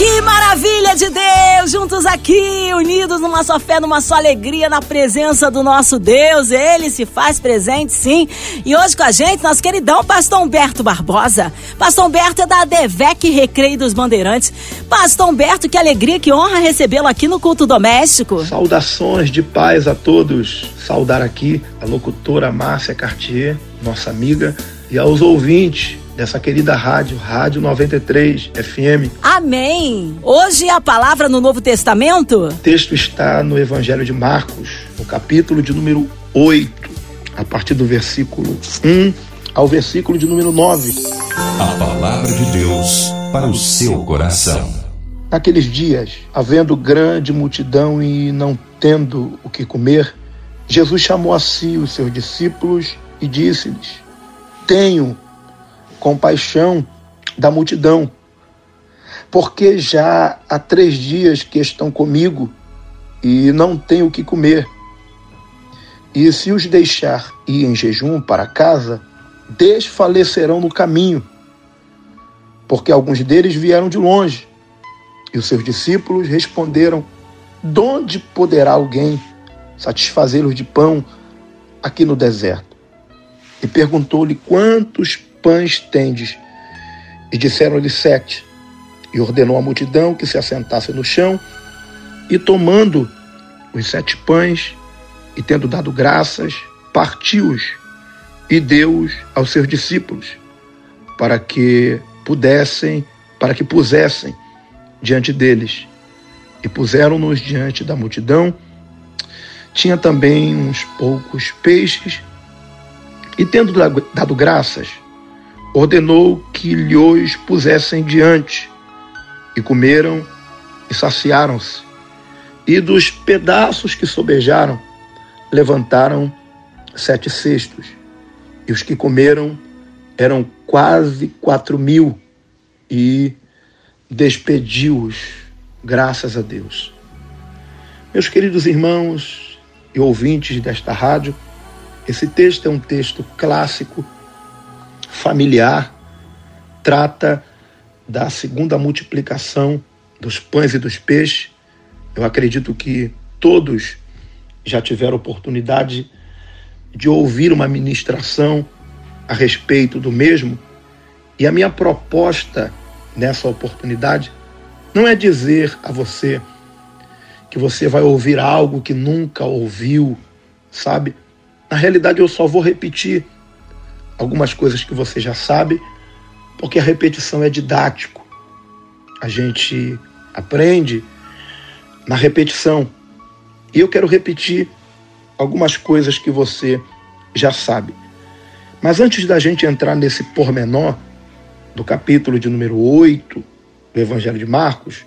Que maravilha de Deus! Juntos aqui, unidos numa só fé, numa só alegria, na presença do nosso Deus. Ele se faz presente, sim. E hoje com a gente, nosso queridão Pastor Humberto Barbosa. Pastor Humberto é da ADVEC Recreio dos Bandeirantes. Pastor Humberto, que alegria, que honra recebê-lo aqui no culto doméstico. Saudações de paz a todos. Saudar aqui a locutora Márcia Cartier, nossa amiga, e aos ouvintes dessa querida rádio, Rádio 93 FM. Amém! Hoje a palavra no Novo Testamento? O texto está no Evangelho de Marcos, no capítulo de número 8, a partir do versículo 1 ao versículo de número 9. A palavra de Deus para o seu coração. Naqueles dias, havendo grande multidão e não tendo o que comer, Jesus chamou a si os seus discípulos e disse-lhes: Tenho compaixão da multidão, porque já há três dias que estão comigo e não tenho o que comer. E se os deixar ir em jejum para casa, desfalecerão no caminho, porque alguns deles vieram de longe. E os seus discípulos responderam: De onde poderá alguém satisfazê-los de pão aqui no deserto? E perguntou-lhe quantos pães tendes? E disseram-lhe sete. E ordenou à multidão que se assentasse no chão, e tomando os sete pães, e tendo dado graças, partiu-os e deu-os aos seus discípulos, para que pudessem, para que pusessem diante deles. E puseram-nos diante da multidão. Tinha também uns poucos peixes, e tendo dado graças, ordenou que lhes pusessem diante. E comeram e saciaram-se. E dos pedaços que sobejaram, levantaram sete cestos. E os que comeram eram quase quatro mil. E despediu-os, graças a Deus. Meus queridos irmãos e ouvintes desta rádio, esse texto é um texto clássico familiar, trata da segunda multiplicação dos pães e dos peixes. Eu acredito que todos já tiveram oportunidade de ouvir uma ministração a respeito do mesmo. E a minha proposta nessa oportunidade não é dizer a você que você vai ouvir algo que nunca ouviu, sabe? Na realidade, eu só vou repetir algumas coisas que você já sabe, porque a repetição é didático. A gente aprende na repetição. E eu quero repetir algumas coisas que você já sabe. Mas antes da gente entrar nesse pormenor do capítulo de número 8 do Evangelho de Marcos,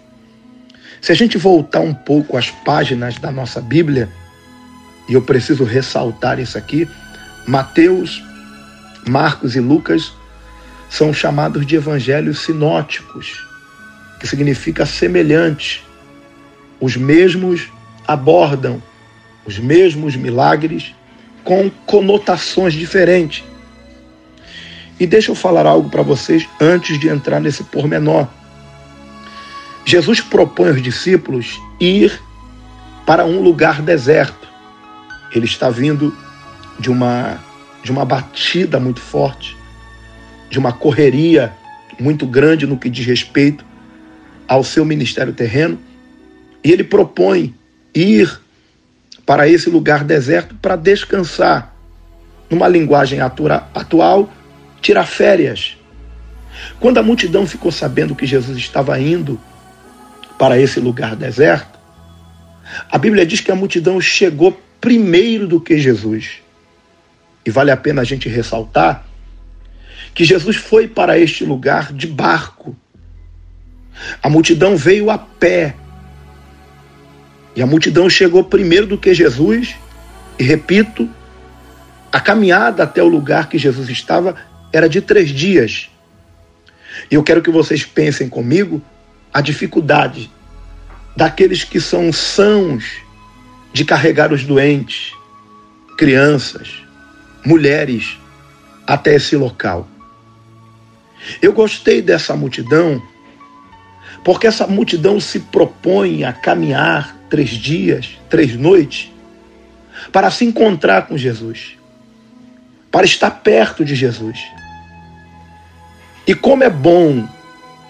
se a gente voltar um pouco às páginas da nossa Bíblia, e eu preciso ressaltar isso aqui, Mateus Marcos e Lucas são chamados de evangelhos sinóticos, que significa semelhante. Os mesmos abordam os mesmos milagres com conotações diferentes. E deixa eu falar algo para vocês antes de entrar nesse pormenor. Jesus propõe aos discípulos ir para um lugar deserto. Ele está vindo de uma de uma batida muito forte, de uma correria muito grande no que diz respeito ao seu ministério terreno, e ele propõe ir para esse lugar deserto para descansar. Numa linguagem atual, tirar férias. Quando a multidão ficou sabendo que Jesus estava indo para esse lugar deserto, a Bíblia diz que a multidão chegou primeiro do que Jesus. E vale a pena a gente ressaltar que Jesus foi para este lugar de barco. A multidão veio a pé. E a multidão chegou primeiro do que Jesus. E repito, a caminhada até o lugar que Jesus estava era de três dias. E eu quero que vocês pensem comigo a dificuldade daqueles que são sãos de carregar os doentes, crianças, mulheres até esse local. Eu gostei dessa multidão porque essa multidão se propõe a caminhar três dias, três noites, para se encontrar com Jesus, para estar perto de Jesus. E como é bom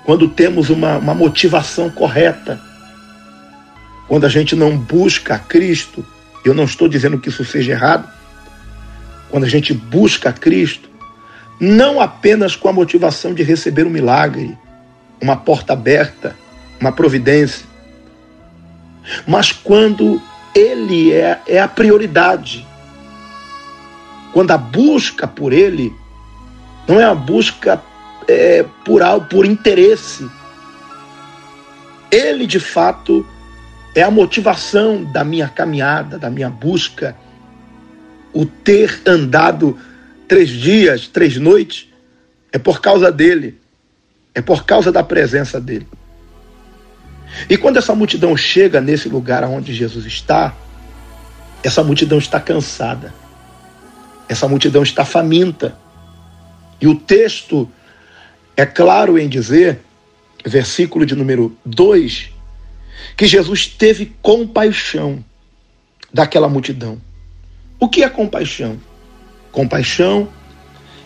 quando temos uma, uma motivação correta, quando a gente não busca Cristo, eu não estou dizendo que isso seja errado, quando a gente busca Cristo, não apenas com a motivação de receber um milagre, uma porta aberta, uma providência, mas quando Ele é, é a prioridade, quando a busca por Ele não é a busca é, por por interesse. Ele, de fato, é a motivação da minha caminhada, da minha busca. O ter andado três dias, três noites, é por causa dele, é por causa da presença dele. E quando essa multidão chega nesse lugar onde Jesus está, essa multidão está cansada, essa multidão está faminta. E o texto é claro em dizer, versículo de número 2, que Jesus teve compaixão daquela multidão. O que é compaixão? Compaixão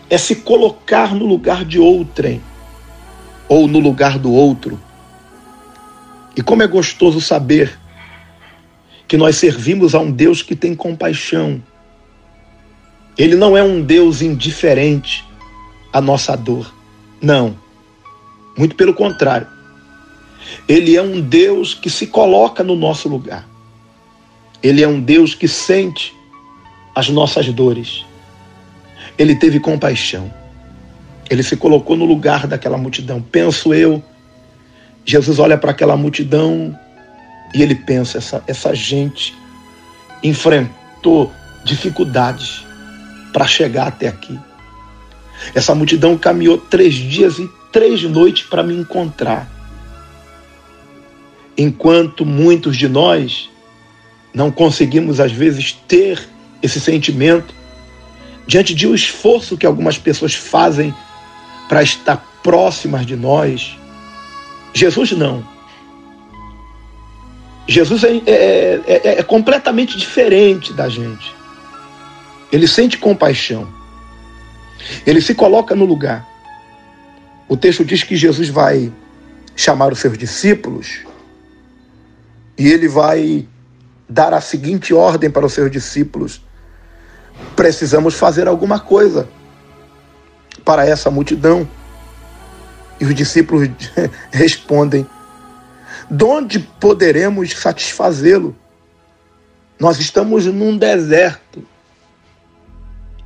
é se colocar no lugar de outrem ou no lugar do outro. E como é gostoso saber que nós servimos a um Deus que tem compaixão. Ele não é um Deus indiferente à nossa dor. Não. Muito pelo contrário. Ele é um Deus que se coloca no nosso lugar. Ele é um Deus que sente as nossas dores. Ele teve compaixão. Ele se colocou no lugar daquela multidão. Penso eu, Jesus olha para aquela multidão e ele pensa: essa, essa gente enfrentou dificuldades para chegar até aqui. Essa multidão caminhou três dias e três noites para me encontrar. Enquanto muitos de nós não conseguimos, às vezes, ter esse sentimento diante de um esforço que algumas pessoas fazem para estar próximas de nós. Jesus não. Jesus é, é, é, é completamente diferente da gente. Ele sente compaixão. Ele se coloca no lugar. O texto diz que Jesus vai chamar os seus discípulos e ele vai dar a seguinte ordem para os seus discípulos: precisamos fazer alguma coisa para essa multidão. E os discípulos respondem: de onde poderemos satisfazê-lo? Nós estamos num deserto.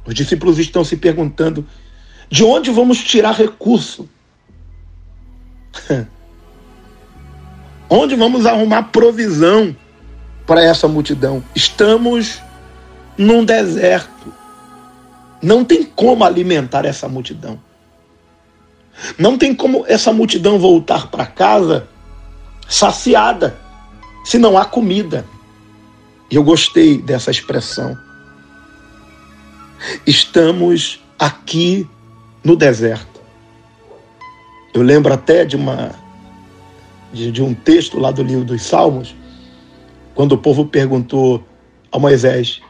Os discípulos estão se perguntando: de onde vamos tirar recurso? onde vamos arrumar provisão para essa multidão? Estamos num deserto. Não tem como alimentar essa multidão. Não tem como essa multidão voltar para casa saciada, se não há comida. E eu gostei dessa expressão. Estamos aqui no deserto. Eu lembro até de uma de, de um texto lá do livro dos Salmos, quando o povo perguntou a Moisés: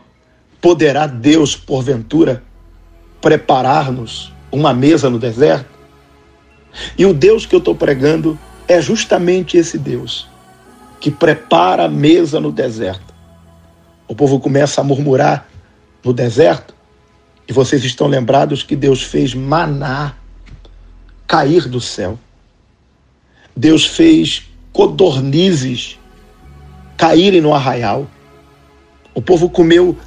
Poderá Deus, porventura, preparar-nos uma mesa no deserto? E o Deus que eu estou pregando é justamente esse Deus que prepara a mesa no deserto. O povo começa a murmurar no deserto, e vocês estão lembrados que Deus fez maná cair do céu. Deus fez codornizes caírem no arraial. O povo comeu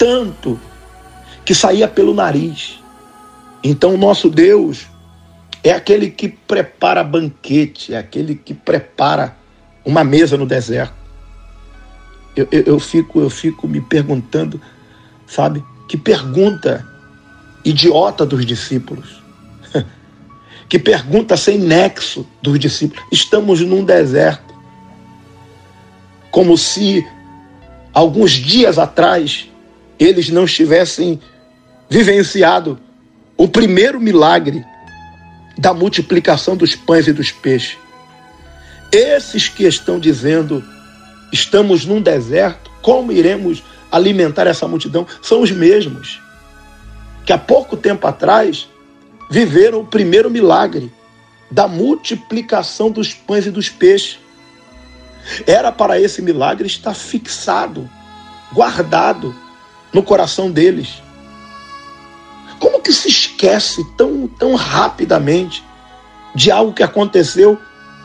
tanto que saía pelo nariz. Então, o nosso Deus é aquele que prepara banquete, é aquele que prepara uma mesa no deserto. Eu, eu, eu, fico, eu fico me perguntando, sabe? Que pergunta idiota dos discípulos. que pergunta sem nexo dos discípulos. Estamos num deserto. Como se alguns dias atrás, eles não estivessem vivenciado o primeiro milagre da multiplicação dos pães e dos peixes. Esses que estão dizendo, estamos num deserto, como iremos alimentar essa multidão? São os mesmos que há pouco tempo atrás viveram o primeiro milagre da multiplicação dos pães e dos peixes. Era para esse milagre estar fixado, guardado no coração deles. Como que se esquece tão, tão rapidamente de algo que aconteceu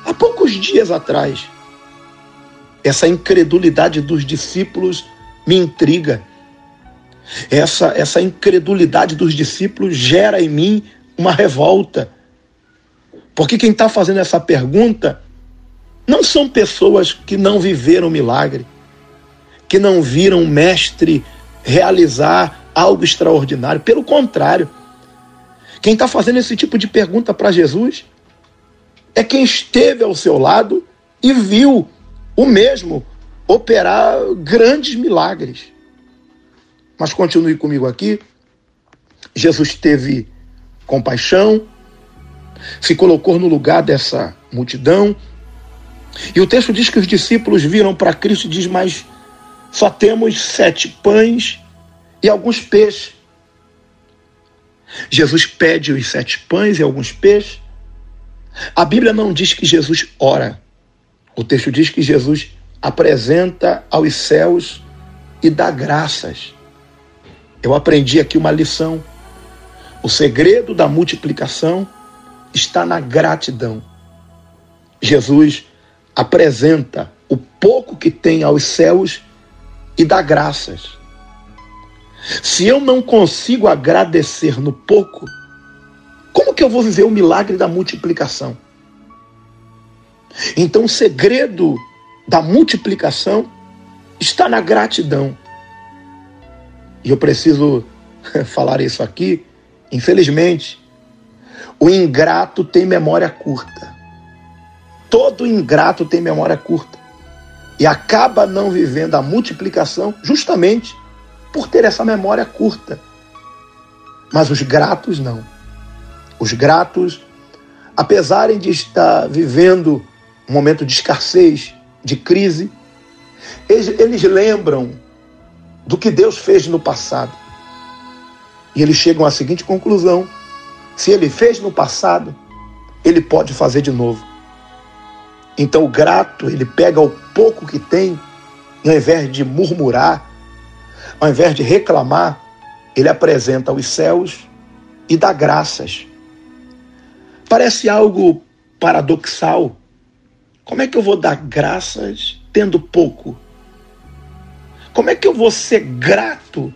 há poucos dias atrás? Essa incredulidade dos discípulos me intriga. Essa, essa incredulidade dos discípulos gera em mim uma revolta. Porque quem está fazendo essa pergunta não são pessoas que não viveram milagre, que não viram mestre realizar algo extraordinário. Pelo contrário, quem está fazendo esse tipo de pergunta para Jesus é quem esteve ao seu lado e viu o mesmo operar grandes milagres. Mas continue comigo aqui. Jesus teve compaixão, se colocou no lugar dessa multidão. E o texto diz que os discípulos viram para Cristo e diz: Mas só temos sete pães e alguns peixes. Jesus pede os sete pães e alguns peixes. A Bíblia não diz que Jesus ora. O texto diz que Jesus apresenta aos céus e dá graças. Eu aprendi aqui uma lição. O segredo da multiplicação está na gratidão. Jesus apresenta o pouco que tem aos céus e dá graças. Se eu não consigo agradecer no pouco, como que eu vou viver o milagre da multiplicação? Então, o segredo da multiplicação está na gratidão. E eu preciso falar isso aqui. Infelizmente, o ingrato tem memória curta. Todo ingrato tem memória curta. Acaba não vivendo a multiplicação justamente por ter essa memória curta. Mas os gratos não. Os gratos, apesar de estar vivendo um momento de escassez, de crise, eles, eles lembram do que Deus fez no passado. E eles chegam à seguinte conclusão: se ele fez no passado, ele pode fazer de novo. Então o grato, ele pega o pouco que tem, ao invés de murmurar, ao invés de reclamar, ele apresenta os céus e dá graças. Parece algo paradoxal. Como é que eu vou dar graças tendo pouco? Como é que eu vou ser grato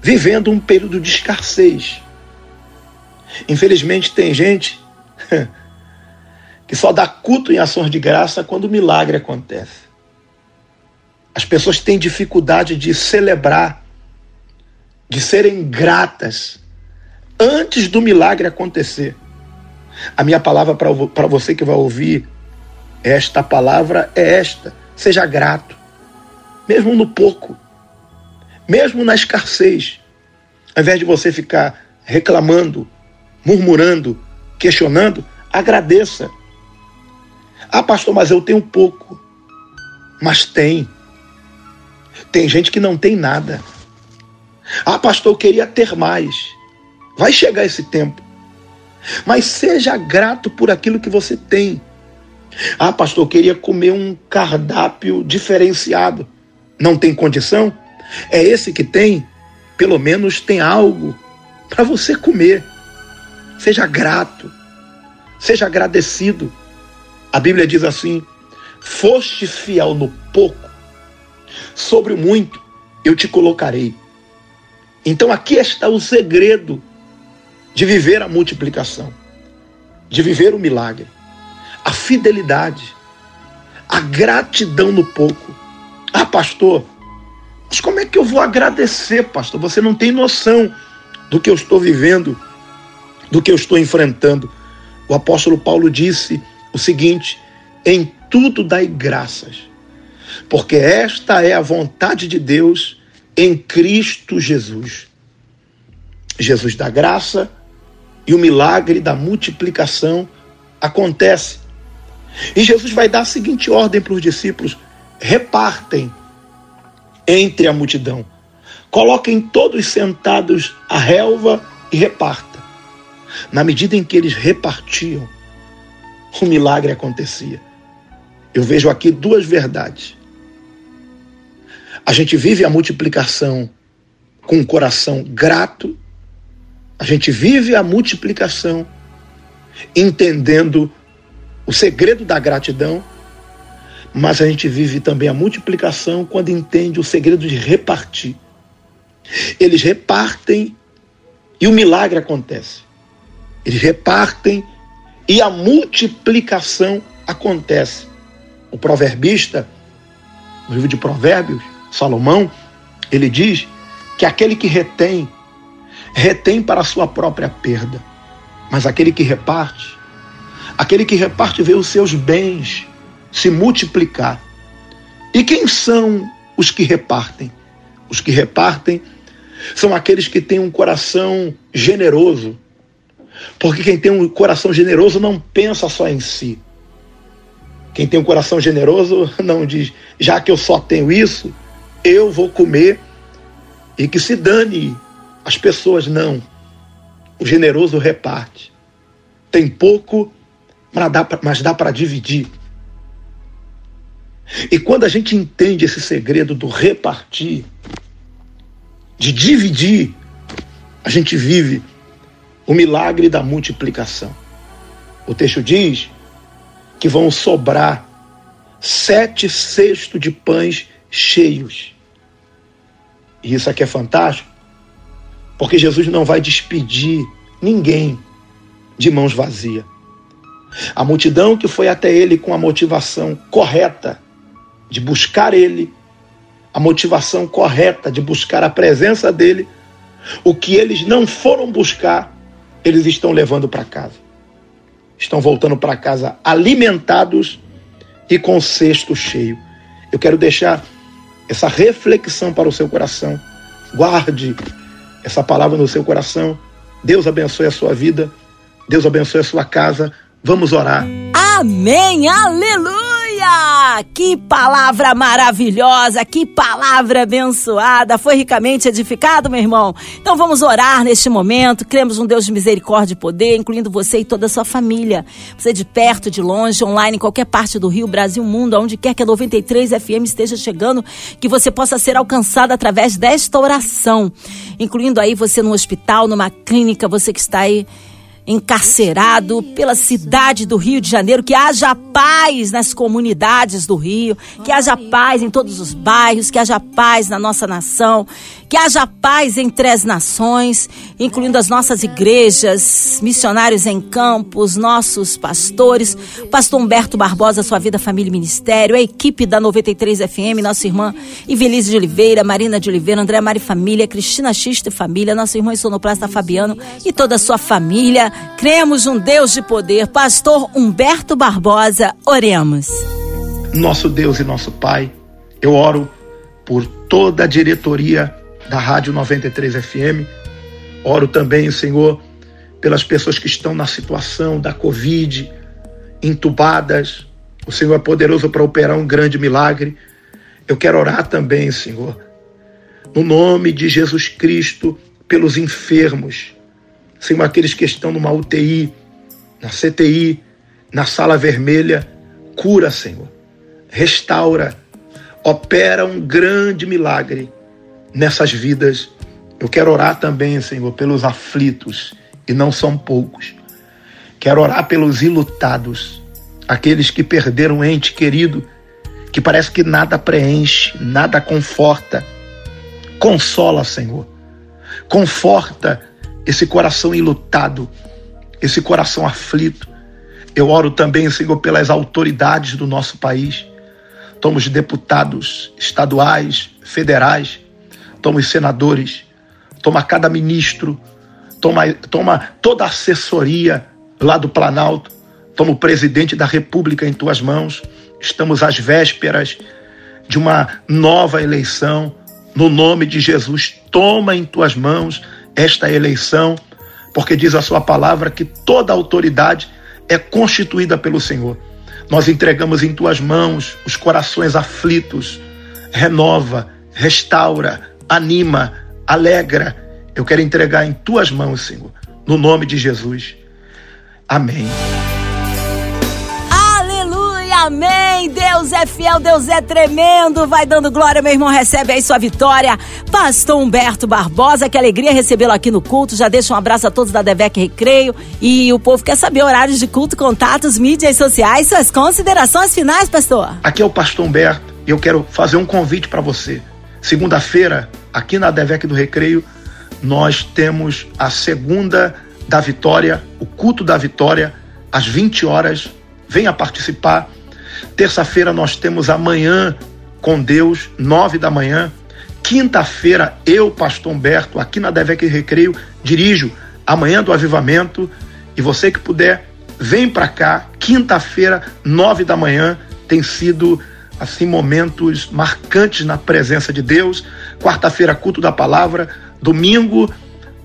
vivendo um período de escassez? Infelizmente, tem gente que só dá culto em ações de graça quando o milagre acontece. As pessoas têm dificuldade de celebrar, de serem gratas antes do milagre acontecer. A minha palavra para você que vai ouvir esta palavra é esta: seja grato, mesmo no pouco, mesmo na escassez. Ao invés de você ficar reclamando, murmurando, questionando, agradeça. Ah, pastor, mas eu tenho pouco. Mas tem. Tem gente que não tem nada. Ah, pastor, eu queria ter mais. Vai chegar esse tempo. Mas seja grato por aquilo que você tem. Ah, pastor, eu queria comer um cardápio diferenciado. Não tem condição? É esse que tem? Pelo menos tem algo para você comer. Seja grato. Seja agradecido. A Bíblia diz assim: Foste fiel no pouco, sobre o muito eu te colocarei. Então aqui está o segredo de viver a multiplicação, de viver o milagre. A fidelidade, a gratidão no pouco. Ah, pastor, mas como é que eu vou agradecer, pastor? Você não tem noção do que eu estou vivendo, do que eu estou enfrentando. O apóstolo Paulo disse o seguinte: em tudo dai graças porque esta é a vontade de Deus em Cristo Jesus. Jesus da graça e o milagre da multiplicação acontece. E Jesus vai dar a seguinte ordem para os discípulos: repartem entre a multidão. Coloquem todos sentados à relva e reparta. Na medida em que eles repartiam, o milagre acontecia. Eu vejo aqui duas verdades. A gente vive a multiplicação com um coração grato, a gente vive a multiplicação entendendo o segredo da gratidão, mas a gente vive também a multiplicação quando entende o segredo de repartir. Eles repartem e o milagre acontece. Eles repartem e a multiplicação acontece. O proverbista, no livro de Provérbios, Salomão, ele diz que aquele que retém, retém para a sua própria perda, mas aquele que reparte, aquele que reparte vê os seus bens se multiplicar. E quem são os que repartem? Os que repartem são aqueles que têm um coração generoso, porque quem tem um coração generoso não pensa só em si. Quem tem um coração generoso não diz, já que eu só tenho isso, eu vou comer e que se dane as pessoas. Não. O generoso reparte. Tem pouco, mas dá para dividir. E quando a gente entende esse segredo do repartir, de dividir, a gente vive o milagre da multiplicação. O texto diz que vão sobrar sete cestos de pães cheios. E isso aqui é fantástico, porque Jesus não vai despedir ninguém de mãos vazias. A multidão que foi até ele com a motivação correta de buscar ele, a motivação correta de buscar a presença dele, o que eles não foram buscar, eles estão levando para casa. Estão voltando para casa alimentados e com cesto cheio. Eu quero deixar essa reflexão para o seu coração. Guarde essa palavra no seu coração. Deus abençoe a sua vida. Deus abençoe a sua casa. Vamos orar. Amém. Aleluia. Aleluia! Que palavra maravilhosa, que palavra abençoada. Foi ricamente edificado, meu irmão? Então vamos orar neste momento. Cremos um Deus de misericórdia e poder, incluindo você e toda a sua família. Você de perto, de longe, online, em qualquer parte do Rio, Brasil, mundo, aonde quer que a 93 FM esteja chegando, que você possa ser alcançado através desta oração. Incluindo aí você no hospital, numa clínica, você que está aí encarcerado pela cidade do Rio de Janeiro, que haja paz nas comunidades do Rio, que haja paz em todos os bairros, que haja paz na nossa nação, que haja paz entre as nações, incluindo as nossas igrejas, missionários em campos, nossos pastores, pastor Humberto Barbosa, Sua Vida, Família e Ministério, a equipe da 93 FM, nossa irmã Ivelise de Oliveira, Marina de Oliveira, André Mari Família, Cristina Xista e Família, nosso irmão Sonoplasta Fabiano e toda a sua família. Cremos um Deus de poder. Pastor Humberto Barbosa, oremos. Nosso Deus e nosso Pai, eu oro por toda a diretoria da Rádio 93 FM. Oro também, Senhor, pelas pessoas que estão na situação da Covid, entubadas. O Senhor é poderoso para operar um grande milagre. Eu quero orar também, Senhor, no nome de Jesus Cristo, pelos enfermos. Senhor, aqueles que estão numa UTI, na CTI, na sala vermelha, cura, Senhor. Restaura, opera um grande milagre nessas vidas. Eu quero orar também, Senhor, pelos aflitos, e não são poucos. Quero orar pelos ilutados, aqueles que perderam um ente querido, que parece que nada preenche, nada conforta. Consola, Senhor. Conforta esse coração ilutado, esse coração aflito. Eu oro também, Senhor, pelas autoridades do nosso país. Toma os deputados estaduais, federais, toma os senadores, toma cada ministro, toma, toma toda a assessoria lá do Planalto, toma o presidente da República em tuas mãos. Estamos às vésperas de uma nova eleição. No nome de Jesus, toma em tuas mãos esta eleição, porque diz a sua palavra que toda autoridade é constituída pelo Senhor. Nós entregamos em tuas mãos os corações aflitos. Renova, restaura, anima, alegra. Eu quero entregar em tuas mãos, Senhor, no nome de Jesus. Amém. Amém. Deus é fiel, Deus é tremendo. Vai dando glória, meu irmão. Recebe aí sua vitória. Pastor Humberto Barbosa, que alegria recebê-lo aqui no culto. Já deixa um abraço a todos da Devec Recreio. E o povo quer saber horários de culto, contatos, mídias sociais, suas considerações finais, pastor. Aqui é o pastor Humberto e eu quero fazer um convite para você. Segunda-feira, aqui na Devec do Recreio, nós temos a segunda da vitória, o culto da vitória, às 20 horas. Venha participar Terça-feira nós temos amanhã com Deus, nove da manhã. Quinta-feira, eu, Pastor Humberto, aqui na Devec Recreio, dirijo amanhã do avivamento. E você que puder, vem para cá. Quinta-feira, nove da manhã, tem sido assim momentos marcantes na presença de Deus. Quarta-feira, culto da palavra. Domingo,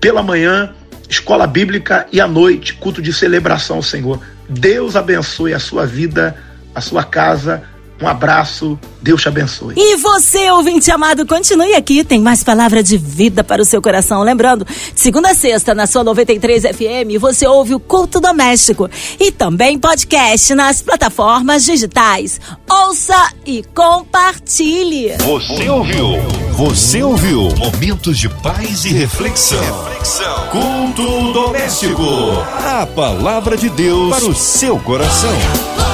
pela manhã, escola bíblica e à noite, culto de celebração ao Senhor. Deus abençoe a sua vida a sua casa. Um abraço, Deus te abençoe. E você, ouvinte amado, continue aqui, tem mais palavra de vida para o seu coração. Lembrando, segunda a sexta, na sua 93 FM, você ouve o Culto Doméstico e também podcast nas plataformas digitais. Ouça e compartilhe. Você ouviu? Você ouviu? Momentos de paz e reflexão. reflexão. Culto Doméstico. A palavra de Deus para o seu coração.